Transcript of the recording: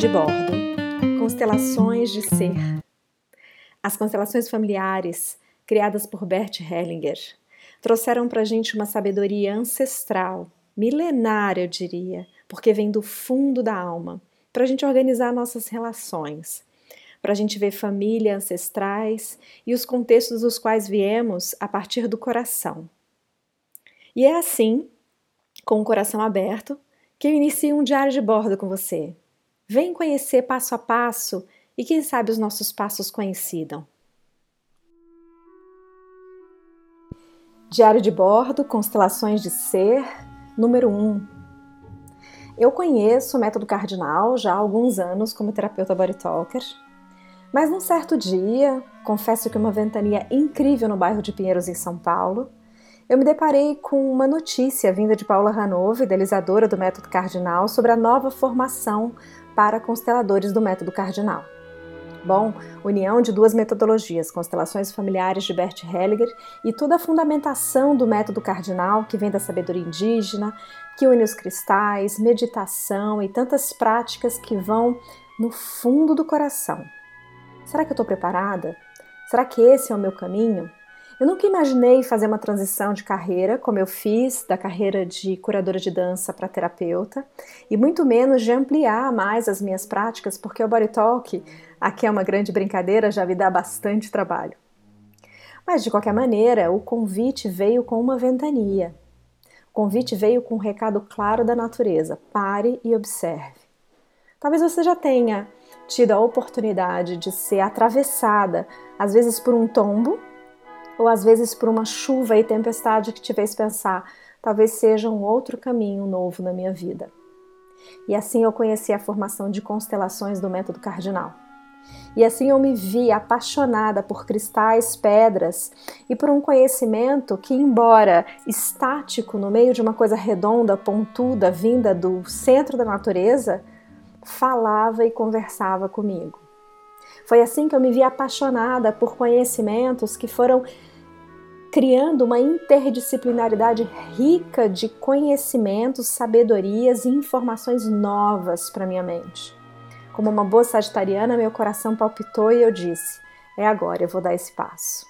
de bordo. Constelações de ser. As constelações familiares, criadas por Bert Hellinger, trouxeram para a gente uma sabedoria ancestral, milenária, eu diria, porque vem do fundo da alma, para a gente organizar nossas relações, para a gente ver família, ancestrais e os contextos dos quais viemos a partir do coração. E é assim, com o coração aberto, que eu inicio um diário de bordo com você. Vem conhecer passo a passo e quem sabe os nossos passos coincidam. Diário de bordo, constelações de ser, número 1. Um. Eu conheço o método cardinal já há alguns anos como terapeuta body talker, mas num certo dia, confesso que uma ventania incrível no bairro de Pinheiros em São Paulo, eu me deparei com uma notícia vinda de Paula Ranova, idealizadora do método cardinal, sobre a nova formação para consteladores do método cardinal. Bom, união de duas metodologias, constelações familiares de Bert Hellinger e toda a fundamentação do método cardinal que vem da sabedoria indígena, que une os cristais, meditação e tantas práticas que vão no fundo do coração. Será que eu estou preparada? Será que esse é o meu caminho? Eu nunca imaginei fazer uma transição de carreira, como eu fiz, da carreira de curadora de dança para terapeuta, e muito menos de ampliar mais as minhas práticas, porque o Body Talk, aqui é uma grande brincadeira, já me dá bastante trabalho. Mas de qualquer maneira, o convite veio com uma ventania. O convite veio com um recado claro da natureza: pare e observe. Talvez você já tenha tido a oportunidade de ser atravessada, às vezes por um tombo, ou às vezes por uma chuva e tempestade que te fez pensar, talvez seja um outro caminho novo na minha vida. E assim eu conheci a formação de constelações do método cardinal. E assim eu me vi apaixonada por cristais, pedras e por um conhecimento que, embora estático no meio de uma coisa redonda, pontuda, vinda do centro da natureza, falava e conversava comigo. Foi assim que eu me vi apaixonada por conhecimentos que foram criando uma interdisciplinaridade rica de conhecimentos, sabedorias e informações novas para minha mente. Como uma boa sagitariana, meu coração palpitou e eu disse: é agora, eu vou dar esse passo.